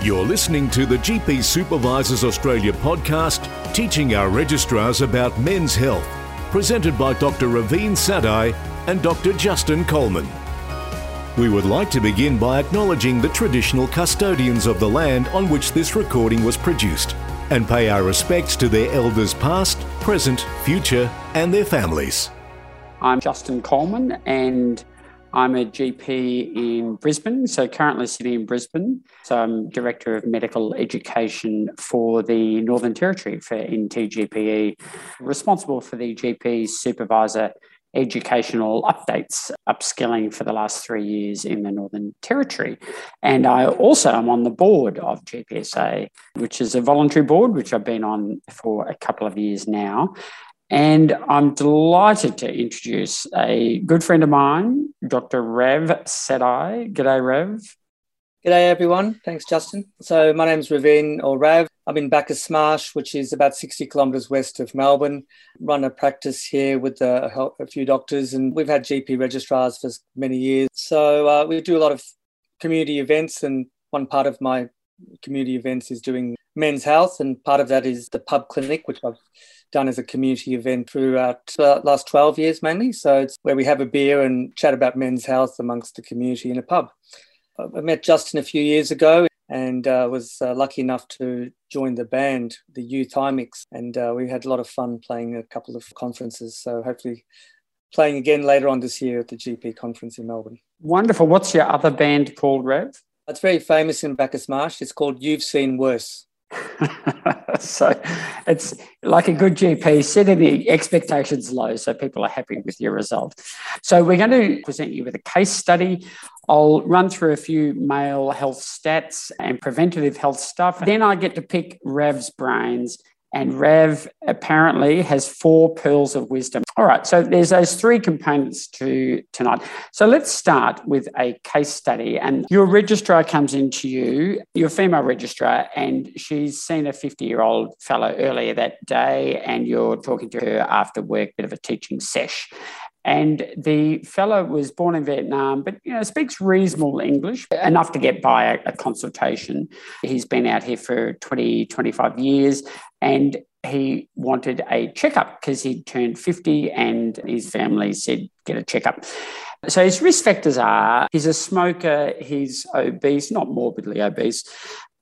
You're listening to the GP Supervisors Australia podcast, teaching our registrars about men's health, presented by Dr. Ravin Sadhai and Dr. Justin Coleman. We would like to begin by acknowledging the traditional custodians of the land on which this recording was produced and pay our respects to their elders past, present, future, and their families. I'm Justin Coleman and I'm a GP in Brisbane, so currently sitting in Brisbane. So I'm Director of Medical Education for the Northern Territory for NTGPE, responsible for the GP supervisor educational updates, upskilling for the last three years in the Northern Territory. And I also am on the board of GPSA, which is a voluntary board, which I've been on for a couple of years now. And I'm delighted to introduce a good friend of mine, Dr. Rav Sadhai. G'day, Rev. G'day, everyone. Thanks, Justin. So, my name's Ravin or Rav. I'm in Bacchus Marsh, which is about 60 kilometres west of Melbourne. Run a practice here with a, a, few doctors, and we've had GP registrars for many years. So, uh, we do a lot of community events, and one part of my community events is doing men's health, and part of that is the pub clinic, which I've done as a community event throughout the last 12 years mainly. So it's where we have a beer and chat about men's health amongst the community in a pub. I met Justin a few years ago and uh, was uh, lucky enough to join the band, the Youth IMIX, and uh, we had a lot of fun playing a couple of conferences. So hopefully playing again later on this year at the GP conference in Melbourne. Wonderful. What's your other band called, Rev? It's very famous in Bacchus Marsh. It's called You've Seen Worse. so it's like a good GP, setting the expectations low so people are happy with your result. So we're going to present you with a case study. I'll run through a few male health stats and preventative health stuff. Then I get to pick Rev's brains and Rev apparently has four pearls of wisdom. All right, so there's those three components to tonight. So let's start with a case study. And your registrar comes into you, your female registrar, and she's seen a 50 year old fellow earlier that day, and you're talking to her after work, bit of a teaching sesh. And the fellow was born in Vietnam, but you know speaks reasonable English, enough to get by a, a consultation. He's been out here for 20, 25 years, and he wanted a checkup because he'd turned 50 and his family said, get a checkup. So his risk factors are he's a smoker, he's obese, not morbidly obese,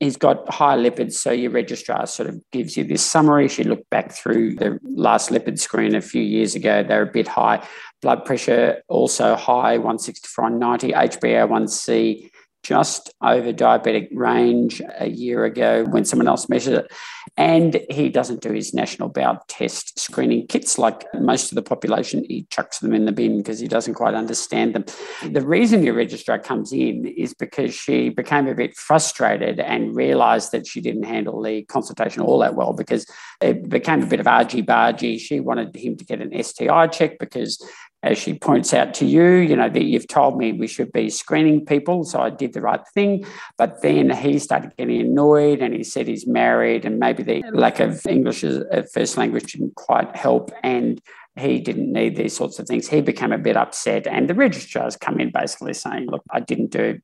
he's got high lipids. So your registrar sort of gives you this summary. She looked back through the last lipid screen a few years ago. They're a bit high. Blood pressure also high, 164 on 90. HbA1c just over diabetic range a year ago when someone else measured it. And he doesn't do his national bowel test screening kits like most of the population. He chucks them in the bin because he doesn't quite understand them. The reason your registrar comes in is because she became a bit frustrated and realised that she didn't handle the consultation all that well because it became a bit of argy bargy. She wanted him to get an STI check because as she points out to you, you know, that you've told me we should be screening people, so I did the right thing. But then he started getting annoyed and he said he's married and maybe the lack of English as a uh, first language didn't quite help. And he didn't need these sorts of things. He became a bit upset. And the registrars come in basically saying, look, I didn't do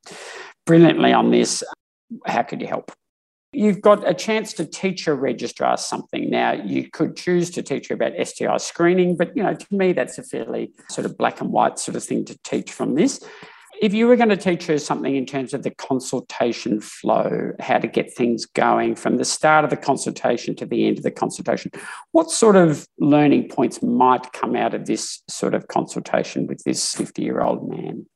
brilliantly on this. How could you help? You've got a chance to teach a registrar something. Now, you could choose to teach her about STI screening, but you know, to me, that's a fairly sort of black and white sort of thing to teach from this. If you were going to teach her something in terms of the consultation flow, how to get things going from the start of the consultation to the end of the consultation, what sort of learning points might come out of this sort of consultation with this 50 year old man?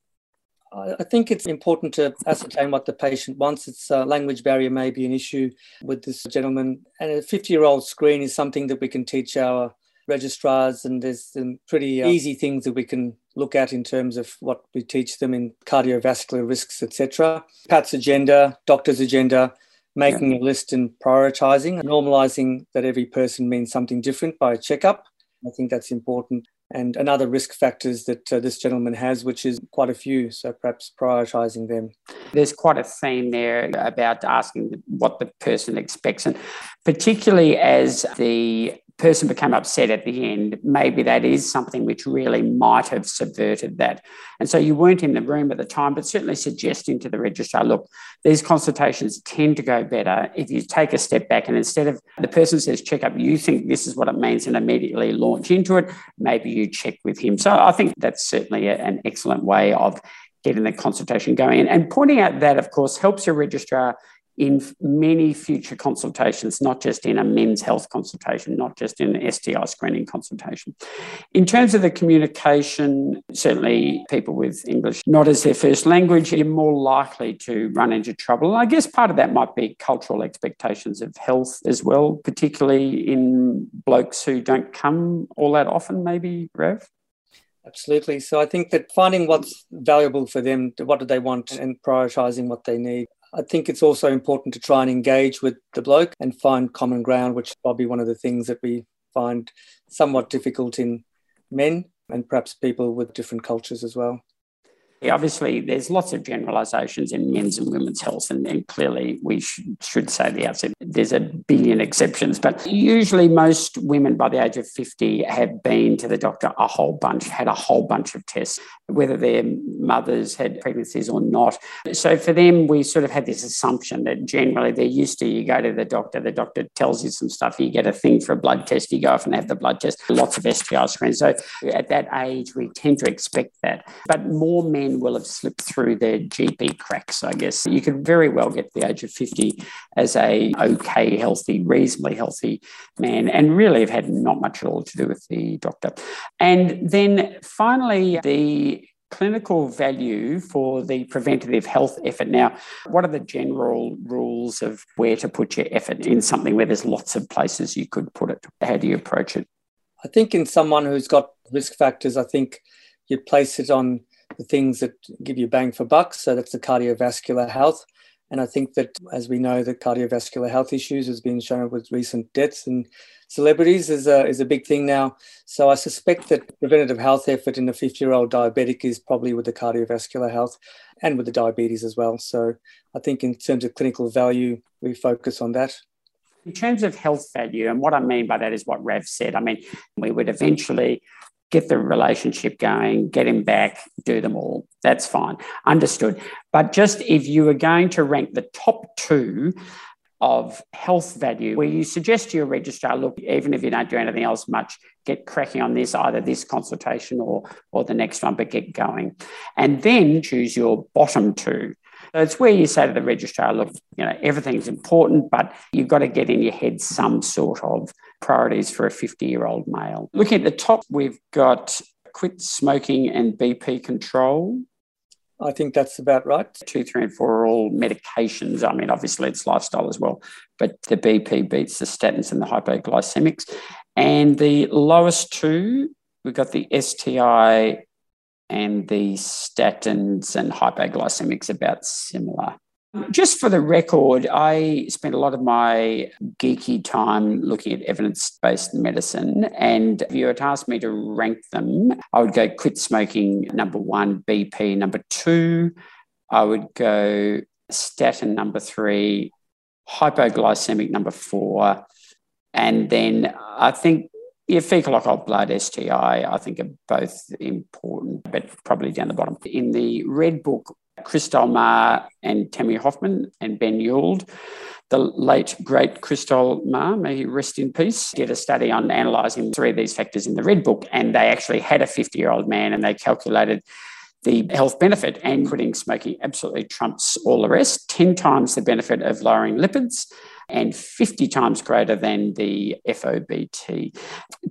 I think it's important to ascertain what the patient wants. Its uh, language barrier may be an issue with this gentleman. And a 50 year old screen is something that we can teach our registrars, and there's some pretty uh, easy things that we can look at in terms of what we teach them in cardiovascular risks, etc. PATS agenda, doctor's agenda, making yeah. a list and prioritizing, normalizing that every person means something different by a checkup. I think that's important and another risk factors that uh, this gentleman has, which is quite a few. So perhaps prioritizing them. There's quite a theme there about asking what the person expects, and particularly as the person became upset at the end, maybe that is something which really might have subverted that. And so you weren't in the room at the time, but certainly suggesting to the registrar, look, these consultations tend to go better if you take a step back and instead of the person says check up, you think this is what it means and immediately launch into it, maybe you check with him. So I think that's certainly a, an excellent way of getting the consultation going. And pointing out that, of course, helps your registrar in many future consultations, not just in a men's health consultation, not just in an STI screening consultation. In terms of the communication, certainly people with English not as their first language, you're more likely to run into trouble. I guess part of that might be cultural expectations of health as well, particularly in blokes who don't come all that often, maybe, Rev? Absolutely. So I think that finding what's valuable for them, what do they want, and prioritizing what they need I think it's also important to try and engage with the bloke and find common ground, which is probably one of the things that we find somewhat difficult in men and perhaps people with different cultures as well obviously, there's lots of generalizations in men's and women's health, and, and clearly we should, should say the outset there's a billion exceptions. But usually, most women by the age of 50 have been to the doctor a whole bunch, had a whole bunch of tests, whether their mothers had pregnancies or not. So for them, we sort of had this assumption that generally they're used to you go to the doctor, the doctor tells you some stuff, you get a thing for a blood test, you go off and have the blood test, lots of STI screens. So at that age, we tend to expect that. But more men will have slipped through their GP cracks, I guess. You could very well get the age of 50 as a okay, healthy, reasonably healthy man and really have had not much at all to do with the doctor. And then finally, the clinical value for the preventative health effort. Now, what are the general rules of where to put your effort in something where there's lots of places you could put it? How do you approach it? I think in someone who's got risk factors, I think you place it on the things that give you bang for buck. So that's the cardiovascular health. And I think that, as we know, the cardiovascular health issues has been shown with recent deaths and celebrities is a, is a big thing now. So I suspect that preventative health effort in a 50 year old diabetic is probably with the cardiovascular health and with the diabetes as well. So I think in terms of clinical value, we focus on that. In terms of health value, and what I mean by that is what Rav said. I mean, we would eventually get the relationship going, get him back, do them all. That's fine. Understood. But just if you are going to rank the top two of health value, where you suggest to your registrar, look, even if you don't do anything else much, get cracking on this, either this consultation or, or the next one, but get going. And then choose your bottom two. So it's where you say to the registrar, look, you know, everything's important, but you've got to get in your head some sort of priorities for a 50 year old male. Looking at the top, we've got quit smoking and BP control. I think that's about right. Two, three, and four are all medications. I mean, obviously it's lifestyle as well, but the BP beats the statins and the hypoglycemics. And the lowest two, we've got the STI and the statins and hypoglycemics about similar. Just for the record, I spent a lot of my geeky time looking at evidence based medicine. And if you had asked me to rank them, I would go quit smoking number one, BP number two. I would go statin number three, hypoglycemic number four. And then I think yeah, fecal occult blood, STI, I think are both important, but probably down the bottom. In the Red Book, Chris Del Mar and Tammy Hoffmann and Ben Ewald, the late great Chris Del Mar, may he rest in peace, did a study on analysing three of these factors in the Red Book, and they actually had a 50 year old man and they calculated the health benefit and quitting smoking absolutely trumps all the rest, 10 times the benefit of lowering lipids and 50 times greater than the FOBT.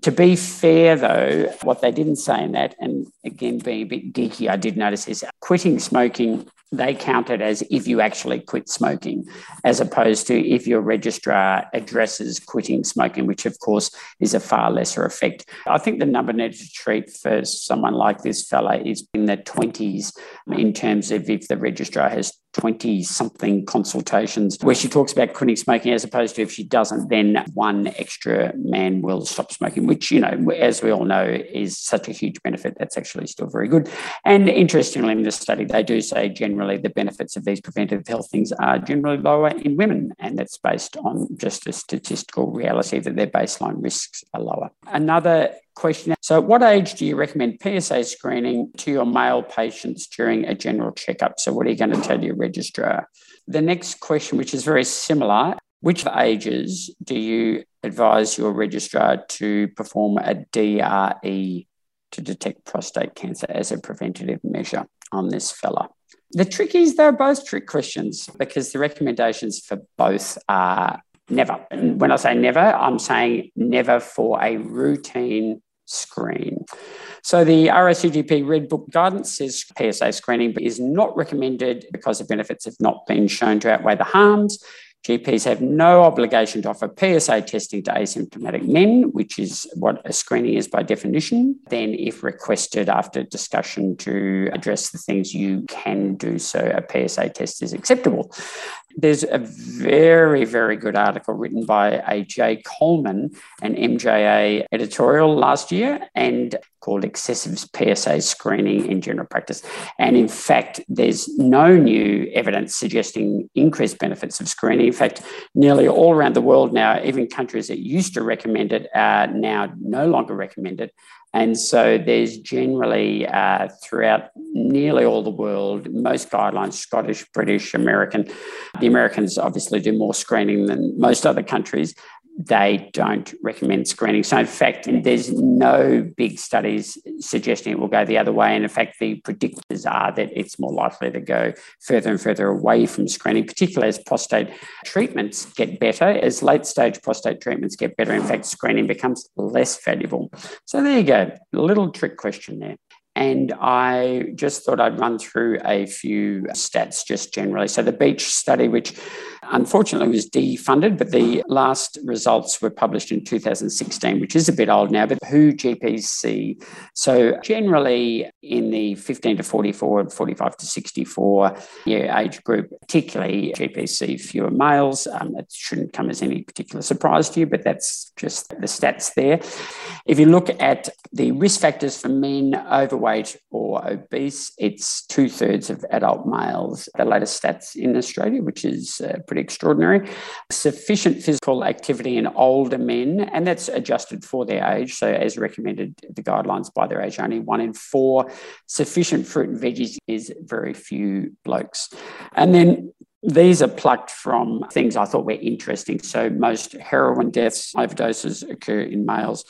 To be fair, though, what they didn't say in that, and again, being a bit geeky, I did notice is quitting smoking they count it as if you actually quit smoking, as opposed to if your registrar addresses quitting smoking, which of course is a far lesser effect. I think the number needed to treat for someone like this fella is in the 20s in terms of if the registrar has 20 something consultations where she talks about quitting smoking as opposed to if she doesn't, then one extra man will stop smoking, which, you know, as we all know, is such a huge benefit. That's actually still very good. And interestingly, in the study, they do say generally the benefits of these preventive health things are generally lower in women. And that's based on just a statistical reality that their baseline risks are lower. Another question. So, what age do you recommend PSA screening to your male patients during a general checkup? So, what are you going to tell your registrar? The next question, which is very similar, which ages do you advise your registrar to perform a DRE to detect prostate cancer as a preventative measure on this fella? The trick is they're both trick questions because the recommendations for both are never. And when I say never, I'm saying never for a routine screen. So the RACGP Red Book guidance says PSA screening is not recommended because the benefits have not been shown to outweigh the harms. GPs have no obligation to offer PSA testing to asymptomatic men, which is what a screening is by definition. Then, if requested after discussion to address the things you can do so, a PSA test is acceptable. There's a very, very good article written by a J. Coleman, an MJA editorial last year, and called Excessive PSA Screening in General Practice. And in fact, there's no new evidence suggesting increased benefits of screening. In fact, nearly all around the world now, even countries that used to recommend it are now no longer recommended. And so there's generally uh, throughout nearly all the world, most guidelines, Scottish, British, American. The Americans obviously do more screening than most other countries they don't recommend screening. So, in fact, there's no big studies suggesting it will go the other way. And in fact, the predictors are that it's more likely to go further and further away from screening, particularly as prostate treatments get better, as late stage prostate treatments get better. In fact, screening becomes less valuable. So, there you go. A little trick question there. And I just thought I'd run through a few stats just generally. So, the BEACH study, which unfortunately was defunded, but the last results were published in 2016, which is a bit old now, but who GPs see. So, generally in the 15 to 44 and 45 to 64 year age group, particularly GPs see fewer males. Um, it shouldn't come as any particular surprise to you, but that's just the stats there. If you look at the risk factors for men overweight or obese, it's two thirds of adult males. The latest stats in Australia, which is uh, pretty extraordinary. Sufficient physical activity in older men, and that's adjusted for their age. So, as recommended, the guidelines by their age, only one in four. Sufficient fruit and veggies is very few blokes. And then these are plucked from things I thought were interesting. So, most heroin deaths, overdoses occur in males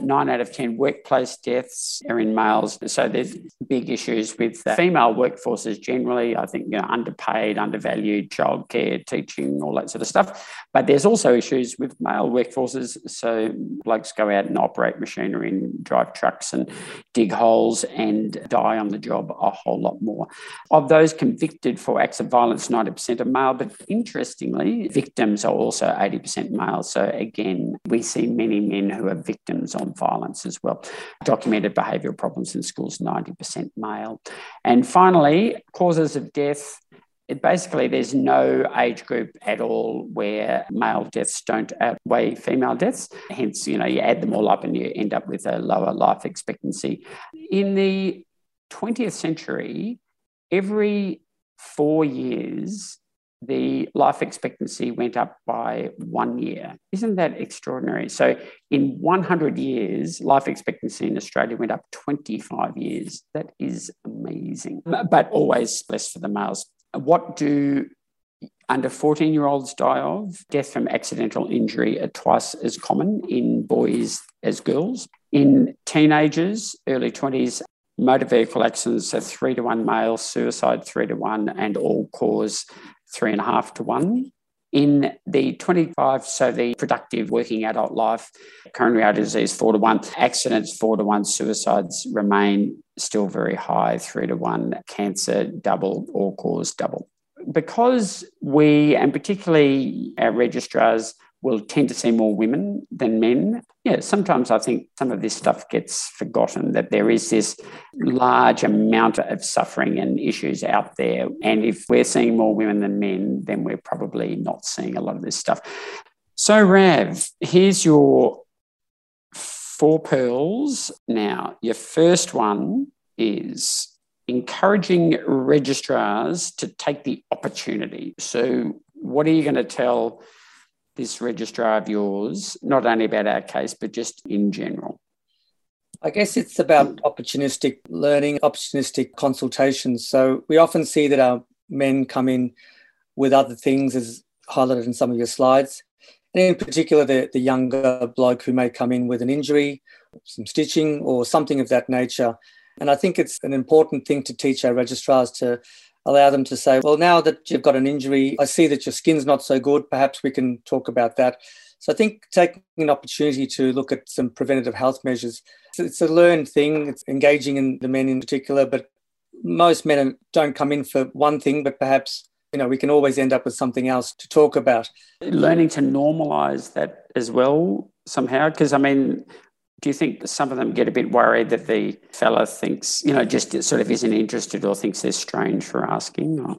nine out of 10 workplace deaths are in males. So there's big issues with female workforces generally. I think, you know, underpaid, undervalued, childcare, teaching, all that sort of stuff. But there's also issues with male workforces. So blokes go out and operate machinery and drive trucks and dig holes and die on the job a whole lot more. Of those convicted for acts of violence, 90% are male. But interestingly, victims are also 80% male. So again, we see many men who are victims on violence as well. Documented behavioural problems in schools, 90% male. And finally, causes of death. It basically, there's no age group at all where male deaths don't outweigh female deaths. Hence, you know, you add them all up and you end up with a lower life expectancy. In the 20th century, every four years, the life expectancy went up by one year. Isn't that extraordinary? So, in 100 years, life expectancy in Australia went up 25 years. That is amazing, but always less for the males. What do under 14 year olds die of? Death from accidental injury are twice as common in boys as girls. In teenagers, early 20s, motor vehicle accidents are three to one male, suicide three to one, and all cause three and a half to one. In the 25, so the productive working adult life, coronary artery disease four to one, accidents four to one, suicides remain still very high, three to one, cancer double, all cause double. Because we, and particularly our registrars, will tend to see more women than men. Yeah, sometimes I think some of this stuff gets forgotten that there is this large amount of suffering and issues out there. And if we're seeing more women than men, then we're probably not seeing a lot of this stuff. So, Rav, here's your four pearls. Now, your first one is encouraging registrars to take the opportunity. So, what are you going to tell this registrar of yours, not only about our case, but just in general? I guess it's about opportunistic learning, opportunistic consultations. So, we often see that our men come in with other things, as highlighted in some of your slides. And in particular, the, the younger bloke who may come in with an injury, some stitching, or something of that nature and I think it's an important thing to teach our registrars to allow them to say, well, now that you've got an injury, I see that your skin's not so good. Perhaps we can talk about that. So I think taking an opportunity to look at some preventative health measures, it's a learned thing. It's engaging in the men in particular, but most men don't come in for one thing, but perhaps you know we can always end up with something else to talk about. Learning to normalize that as well somehow, because I mean, do you think some of them get a bit worried that the fella thinks, you know, just sort of isn't interested or thinks they're strange for asking? Or?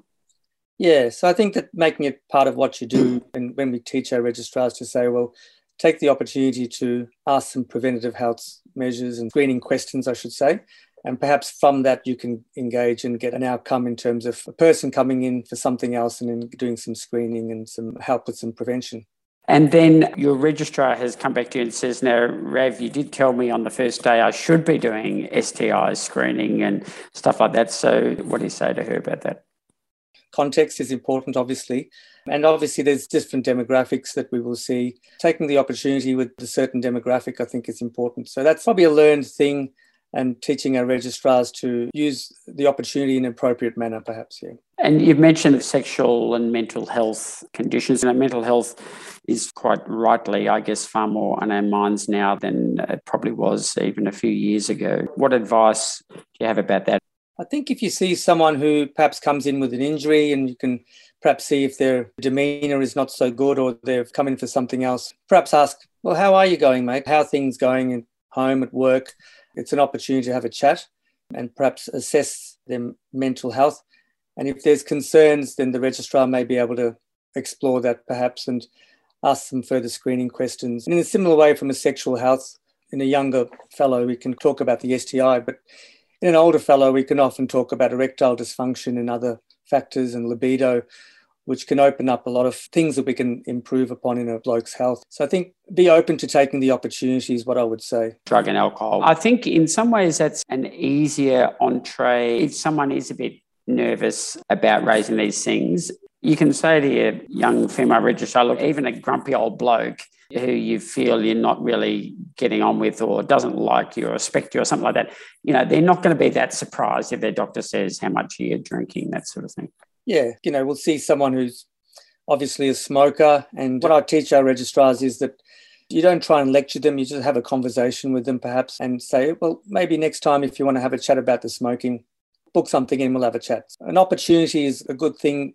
Yeah, so I think that making it part of what you do, and when we teach our registrars to say, well, take the opportunity to ask some preventative health measures and screening questions, I should say. And perhaps from that, you can engage and get an outcome in terms of a person coming in for something else and then doing some screening and some help with some prevention. And then your registrar has come back to you and says, Now, Rav, you did tell me on the first day I should be doing STI screening and stuff like that. So, what do you say to her about that? Context is important, obviously. And obviously, there's different demographics that we will see. Taking the opportunity with a certain demographic, I think, is important. So, that's probably a learned thing and teaching our registrars to use the opportunity in an appropriate manner, perhaps. Yeah. And you've mentioned sexual and mental health conditions. And mental health is quite rightly, I guess, far more on our minds now than it probably was even a few years ago. What advice do you have about that? I think if you see someone who perhaps comes in with an injury and you can perhaps see if their demeanor is not so good or they've come in for something else, perhaps ask, Well, how are you going, mate? How are things going at home, at work? It's an opportunity to have a chat and perhaps assess their mental health. And if there's concerns, then the registrar may be able to explore that perhaps and ask some further screening questions. And in a similar way, from a sexual health, in a younger fellow, we can talk about the STI, but in an older fellow, we can often talk about erectile dysfunction and other factors and libido which can open up a lot of things that we can improve upon in a bloke's health. So I think be open to taking the opportunity is what I would say. Drug and alcohol. I think in some ways that's an easier entree if someone is a bit nervous about raising these things. You can say to your young female registrar, look, even a grumpy old bloke who you feel you're not really getting on with or doesn't like you or respect you or something like that, you know, they're not going to be that surprised if their doctor says how much you're drinking, that sort of thing yeah, you know, we'll see someone who's obviously a smoker. And what I teach our registrars is that you don't try and lecture them, you just have a conversation with them perhaps and say, well, maybe next time if you want to have a chat about the smoking, book something in, we'll have a chat. An opportunity is a good thing,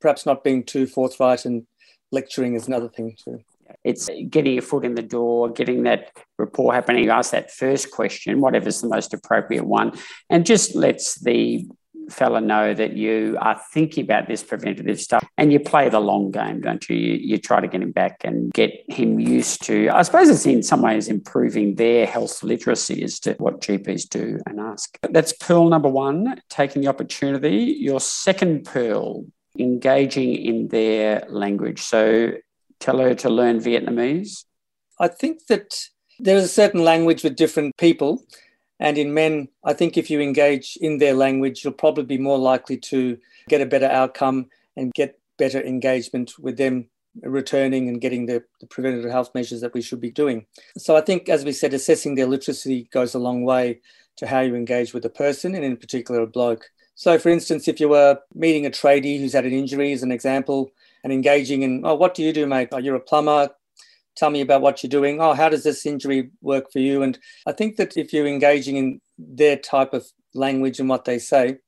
perhaps not being too forthright and lecturing is another thing too. It's getting your foot in the door, getting that rapport happening. Ask that first question, whatever's the most appropriate one, and just lets the fella know that you are thinking about this preventative stuff and you play the long game, don't you? you? You try to get him back and get him used to, I suppose it's in some ways improving their health literacy as to what GPs do and ask. That's pearl number one, taking the opportunity. Your second pearl, engaging in their language. So tell her to learn Vietnamese. I think that there is a certain language with different people. And in men, I think if you engage in their language, you'll probably be more likely to get a better outcome and get better engagement with them returning and getting the, the, preventative health measures that we should be doing. So I think, as we said, assessing their literacy goes a long way to how you engage with a person and in particular a bloke. So for instance, if you were meeting a tradie who's had an injury as an example and engaging in, oh, what do you do, mate? Oh, you're a plumber tell me about what you're doing. Oh, how does this injury work for you? And I think that if you're engaging in their type of language and what they say,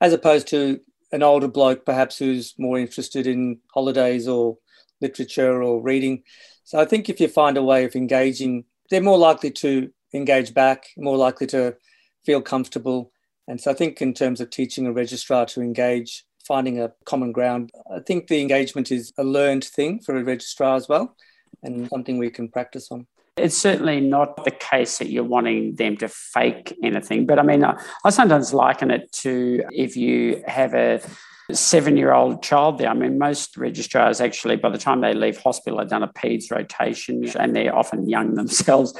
as opposed to an older bloke perhaps who's more interested in holidays or literature or reading, So I think if you find a way of engaging, they're more likely to engage back, more likely to feel comfortable. And so I think in terms of teaching a registrar to engage, finding a common ground, I think the engagement is a learned thing for a registrar as well and something we can practice on. It's certainly not the case that you're wanting them to fake anything. But I mean, I, I sometimes liken it to if you have a seven year old child there. I mean, most registrars actually, by the time they leave hospital, have done a PEDS rotation and they're often young themselves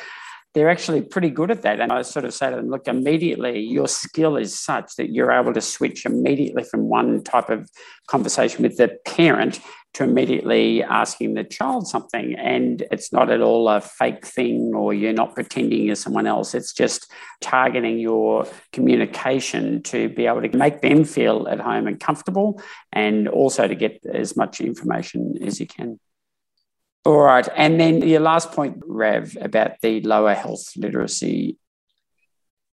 they're actually pretty good at that. And I sort of say to them, look, immediately your skill is such that you're able to switch immediately from one type of conversation with the parent to immediately asking the child something. And it's not at all a fake thing or you're not pretending you're someone else. It's just targeting your communication to be able to make them feel at home and comfortable and also to get as much information as you can. All right. And then your last point, Rav, about the lower health literacy.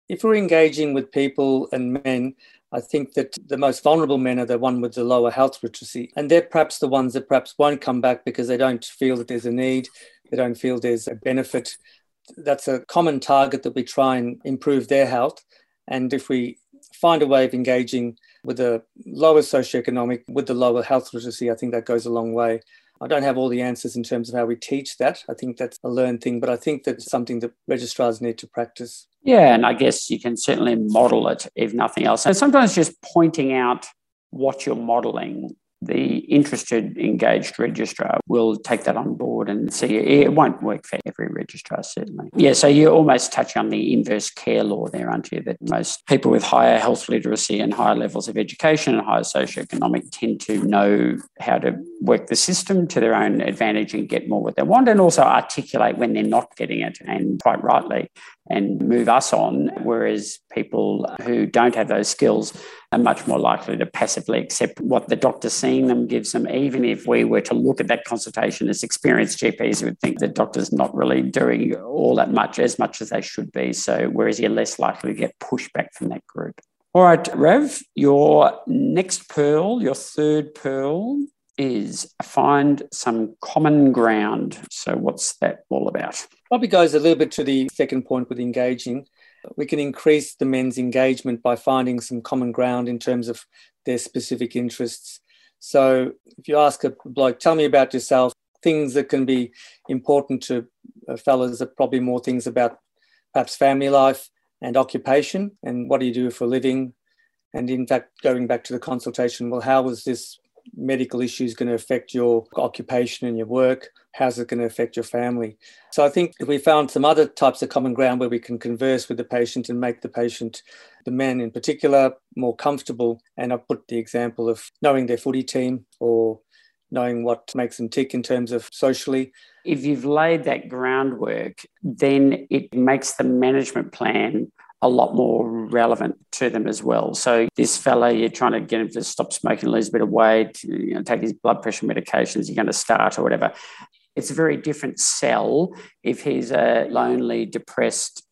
If we're engaging with people and men, I think that the most vulnerable men are the one with the lower health literacy. And they're perhaps the ones that perhaps won't come back because they don't feel that there's a need, they don't feel there's a benefit. That's a common target that we try and improve their health. And if we find a way of engaging with the lower socioeconomic, with the lower health literacy, I think that goes a long way. I don't have all the answers in terms of how we teach that. I think that's a learned thing, but I think that's something that registrars need to practice. Yeah, and I guess you can certainly model it if nothing else. And sometimes just pointing out what you're modeling the interested, engaged registrar will take that on board and see. It won't work for every registrar, certainly. Yeah, so you're almost touch on the inverse care law there, aren't you? That most people with higher health literacy and higher levels of education and higher socioeconomic tend to know how to work the system to their own advantage and get more what they want, and also articulate when they're not getting it, and quite rightly, and move us on. Whereas people who don't have those skills are much more likely to passively accept what the doctor seeing them gives them. Even if we were to look at that consultation as experienced GPs, would think the doctor's not really doing all that much, as much as they should be. So, whereas you're less likely to get pushback from that group. All right, Rev, your next pearl, your third pearl is find some common ground. So, what's that all about? Probably goes a little bit to the second point with engaging we can increase the men's engagement by finding some common ground in terms of their specific interests. So if you ask a bloke, tell me about yourself, things that can be important to uh, fellas are probably more things about perhaps family life and occupation and what do you do for a living. And in fact, going back to the consultation, well, how was this medical issues going to affect your occupation and your work? How's it going to affect your family? So I think if we found some other types of common ground where we can converse with the patient and make the patient, the men in particular, more comfortable. And I put the example of knowing their footy team or knowing what makes them tick in terms of socially. If you've laid that groundwork, then it makes the management plan a lot more relevant to them as well. So this fella, you're trying to get him to stop smoking, lose a bit of weight, you know, take his blood pressure medications, you're going to start or whatever. It's a very different sell if he's a lonely, depressed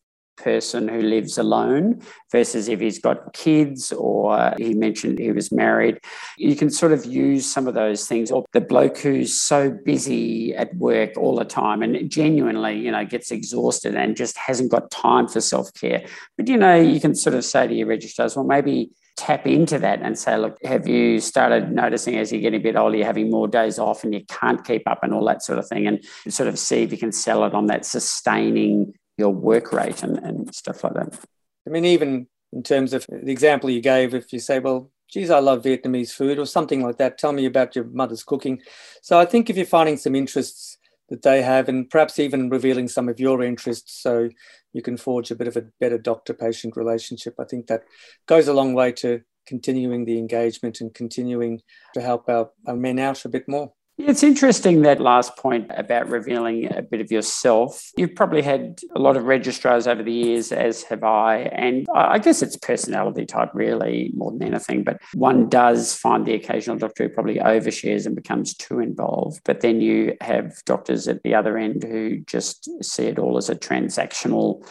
person who lives alone versus if he's got kids or he mentioned he was married. You can sort of use some of those things. Or the bloke who's so busy at work all the time and genuinely, you know, gets exhausted and just hasn't got time for self care. But, you know, you can sort of say to your registrars, well, maybe tap into that and say, look, have you started noticing as you're getting a bit older, you're having more days off and you can't keep up and all that sort of thing? And sort of see if you can sell it on that sustaining your work rate and, and stuff like that. I mean, even in terms of the example you gave, if you say, well, geez, I love Vietnamese food or something like that, tell me about your mother's cooking. So I think if you're finding some interests that they have and perhaps even revealing some of your interests so you can forge a bit of a better doctor patient relationship, I think that goes a long way to continuing the engagement and continuing to help our, our men out a bit more. It's interesting that last point about revealing a bit of yourself. You've probably had a lot of registrars over the years, as have I. And I guess it's personality type, really, more than anything. But one does find the occasional doctor who probably overshares and becomes too involved. But then you have doctors at the other end who just see it all as a transactional,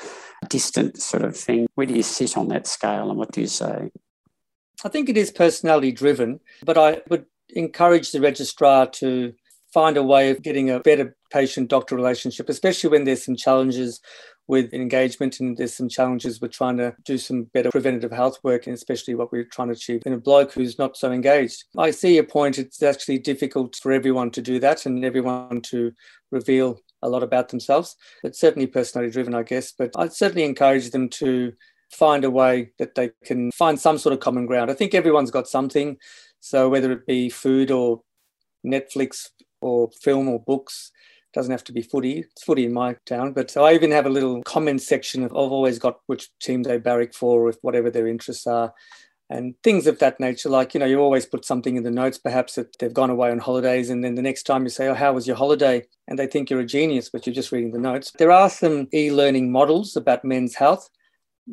distant sort of thing. Where do you sit on that scale and what do you say? I think it is personality driven, but I would encourage the registrar to find a way of getting a better patient doctor relationship, especially when there's some challenges with engagement and there's some challenges with trying to do some better preventative health work and especially what we're trying to achieve in a bloke who's not so engaged. I see your point. It's actually difficult for everyone to do that and everyone to reveal a lot about themselves. It's certainly personality driven, I guess, but I'd certainly encourage them to find a way that they can find some sort of common ground. I think everyone's got something. So whether it be food or Netflix or film or books, doesn't have to be footy. It's footy in my town, but I even have a little comment section. Of, I've always got which team they barrack for, with whatever their interests are, and things of that nature. Like you know, you always put something in the notes, perhaps that they've gone away on holidays, and then the next time you say, "Oh, how was your holiday?" and they think you're a genius, but you're just reading the notes. There are some e-learning models about men's health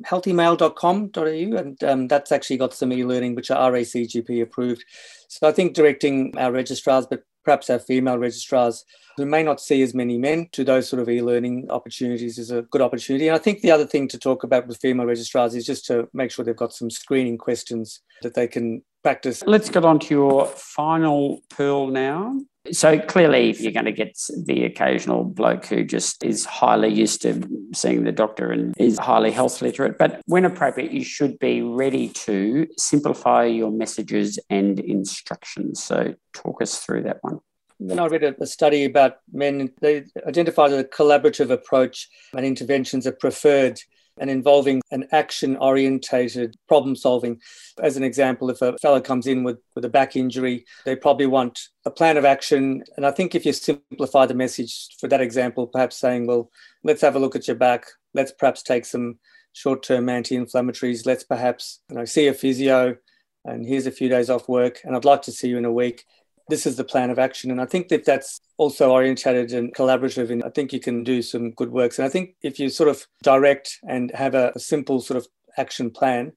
healthymale.com.au, and um, that's actually got some e-learning which are RACGP approved. So I think directing our registrars, but perhaps our female registrars who may not see as many men to those sort of e-learning opportunities is a good opportunity. And I think the other thing to talk about with female registrars is just to make sure they've got some screening questions that they can practice. Let's get on to your final pearl now. So clearly, if you're going to get the occasional bloke who just is highly used to seeing the doctor and is highly health literate. But when appropriate, you should be ready to simplify your messages and instructions. So talk us through that one. Then I read a, study about men. They identified that a collaborative approach and interventions are preferred and involving an action orientated problem solving. As an example, if a fellow comes in with, with a back injury, they probably want a plan of action. And I think if you simplify the message for that example, perhaps saying, well, let's have a look at your back, let's perhaps take some short term anti inflammatories, let's perhaps you know, see a physio, and here's a few days off work, and I'd like to see you in a week this is the plan of action. And I think that that's also orientated and collaborative. And I think you can do some good works. And I think if you sort of direct and have a, a simple sort of action plan,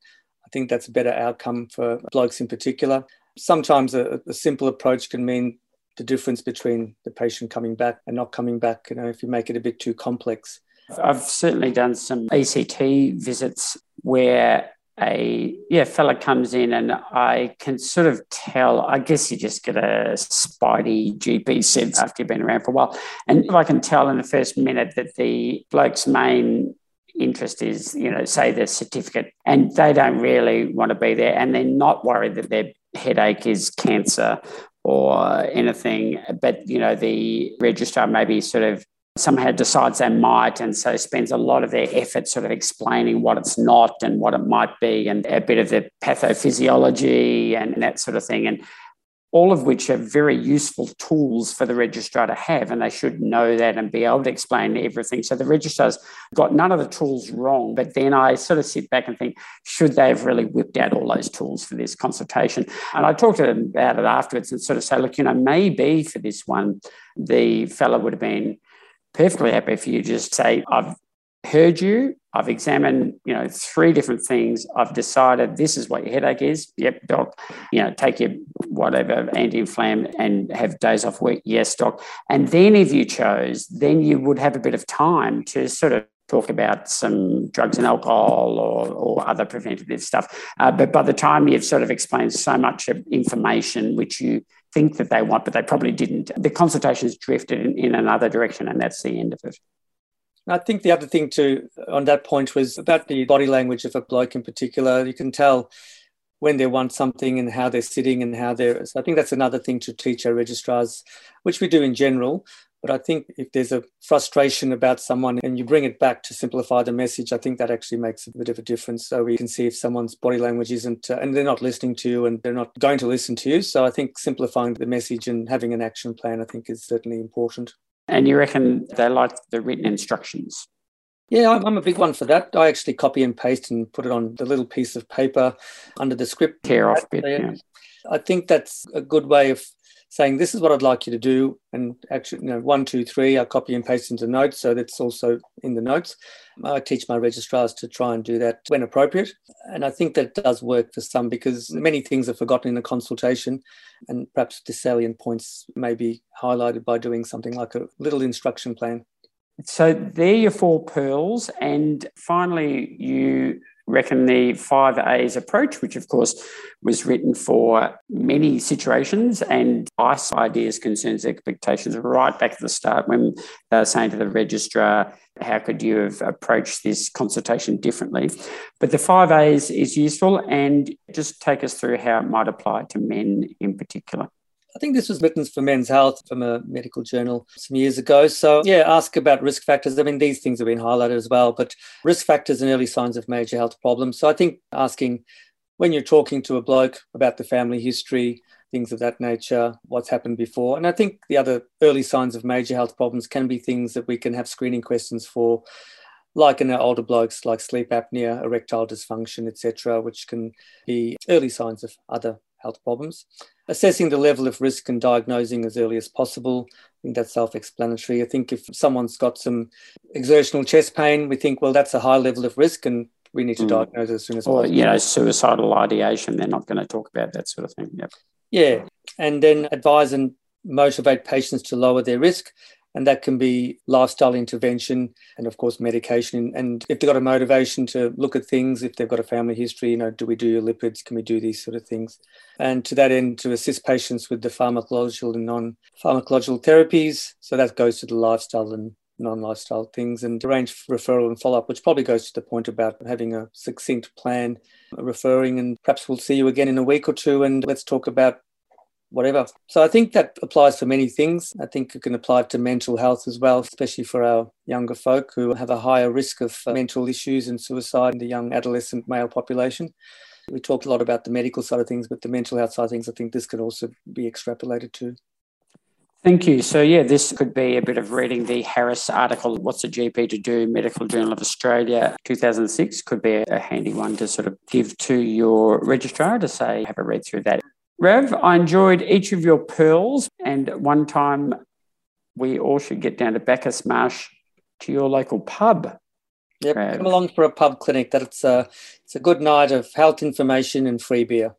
I think that's a better outcome for blokes in particular. Sometimes a, a simple approach can mean the difference between the patient coming back and not coming back, you know, if you make it a bit too complex. I've certainly done some ECT visits where a yeah fella comes in and I can sort of tell. I guess you just get a spidey GP sense after you've been around for a while, and I can tell in the first minute that the bloke's main interest is you know say the certificate, and they don't really want to be there, and they're not worried that their headache is cancer or anything, but you know the registrar maybe sort of somehow decides they might and so spends a lot of their effort sort of explaining what it's not and what it might be and a bit of the pathophysiology and that sort of thing and all of which are very useful tools for the registrar to have and they should know that and be able to explain everything. So the registrar's got none of the tools wrong but then i sort of sit back and think should they have really whipped out all those tools for this consultation? And i talked to them about it afterwards and sort of say look you know maybe for this one the fellow would have been perfectly happy for you just say, I've heard you. I've examined, you know, three different things. I've decided this is what your headache is. Yep, doc. You know, take your whatever anti-inflam and have days off work. Yes, doc. And then if you chose, then you would have a bit of time to sort of talk about some drugs and alcohol or, or other preventative stuff. Uh, but by the time you've sort of explained so much information which you think that they want, but they probably didn't. The consultations drifted in, in another direction, and that's the end of it. I think the other thing to on that point was about the body language of a bloke in particular. You can tell when they want something and how they're sitting and how they're. So I think that's another thing to teach our registrars, which we do in general. But I think if there's a frustration about someone and you bring it back to simplify the message, I think that actually makes a bit of a difference. So we can see if someone's body language isn't, uh, and they're not listening to you and they're not going to listen to you. So I think simplifying the message and having an action plan, I think, is certainly important. And you reckon they like the written instructions? Yeah, I'm a big one for that. I actually copy and paste and put it on the little piece of paper under the script. Tear off bit. Yeah. I think that's a good way of saying this is what I'd like you to do, and actually, you know, one, two, three, I copy and paste into notes, so that's also in the notes. I teach my registrars to try and do that when appropriate, and I think that does work for some because many things are forgotten in a consultation, and perhaps the salient points may be highlighted by doing something like a little instruction plan. So there are your four pearls, and finally, you reckon the five A's approach, which of course was written for many situations and ICE ideas, concerns, expectations right back at the start when they were saying to the registrar, how could you have approached this consultation differently? But the five A's is useful and just take us through how it might apply to men in particular. I think this was written for Men's Health from a medical journal some years ago. So, yeah, ask about risk factors. I mean, these things have been highlighted as well, but risk factors and early signs of major health problems. So, I think asking when you're talking to a bloke about the family history, things of that nature, what's happened before. And I think the other early signs of major health problems can be things that we can have screening questions for like in our older blokes, like sleep apnea, erectile dysfunction, etc., which can be early signs of other health problems. Assessing the level of risk and diagnosing as early as possible. I think that's self explanatory. I think if someone's got some exertional chest pain, we think, well, that's a high level of risk and we need to mm. diagnose as soon as possible. or, possible. you know, suicidal ideation, they're not going to talk about that sort of thing. Yep. Yeah. And then advise and motivate patients to lower their risk and that can be lifestyle intervention and of course medication. And if they've got a motivation to look at things if they've got a family history you know do we do your lipids? Can we do these sort of things? And to that end to assist patients with the pharmacological and non-pharmacological therapies. So that goes to the lifestyle and non-lifestyle things and arrange referral and follow-up which probably goes to the point about having a succinct plan referring and perhaps we'll see you again in a week or two and let's talk about whatever. So I think that applies for many things. I think it can apply to mental health as well, especially for our younger folk who have a higher risk of uh, mental issues and suicide in the young adolescent male population. We talked a lot about the medical side of things, but the mental health side of things, I think this could also be extrapolated to. Thank you. So, yeah, this could be a bit of reading the Harris article, What's a GP to Do? Medical Journal of Australia, 2006, could be a handy one to sort of give to your registrar to say, have a read through that. Rev, I enjoyed each of your pearls, and one time we all should get down to Bacchus Marsh to your local pub. Yep, Rev. come along for a pub clinic. That's a, it's a good night of health information and free beer.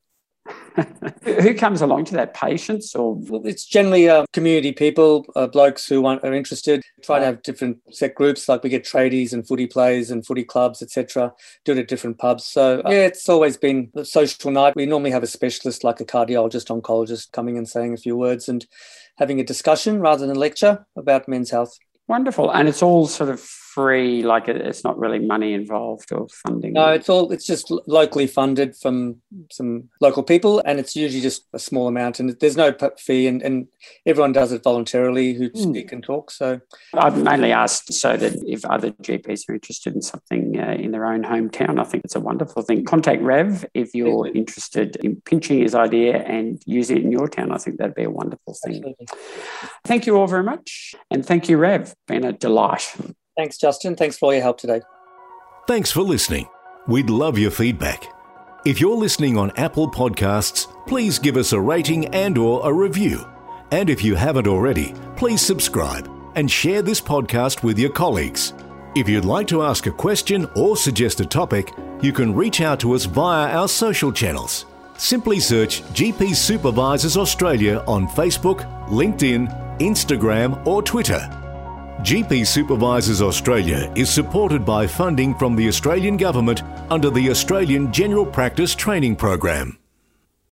Who comes along to that? Patients or? It's generally uh, community people, uh, blokes who want, are interested. Try to have different set groups, like we get tradies and footy players and footy clubs, etc. Do it at different pubs. So uh, yeah, it's always been a social night. We normally have a specialist, like a cardiologist, oncologist, coming and saying a few words and having a discussion rather than a lecture about men's health. Wonderful, and it's all sort of free like it's not really money involved or funding no it's all it's just locally funded from some local people and it's usually just a small amount and there's no fee and, and everyone does it voluntarily who mm. speak and talk so. I've mainly asked so that if other gps are interested in something uh, in their own hometown i think it's a wonderful thing. Contact rev if you're interested in pinching his idea and using it in your town i think that'd be a wonderful thing. Absolutely. thank you all very much and thank you rev. Been a delight Thanks, Justin. Thanks for all your help today. Thanks for listening. We'd love your feedback. If you're listening on Apple Podcasts, please give us a rating and or a review. And if you haven't already, please subscribe and share this podcast with your colleagues. If you'd like to ask a question or suggest a topic, you can reach out to us via our social channels. Simply search GP Supervisors Australia on Facebook, LinkedIn, Instagram, or Twitter. GP Supervisors Australia is supported by funding from the Australian Government under the Australian General Practice Training Program.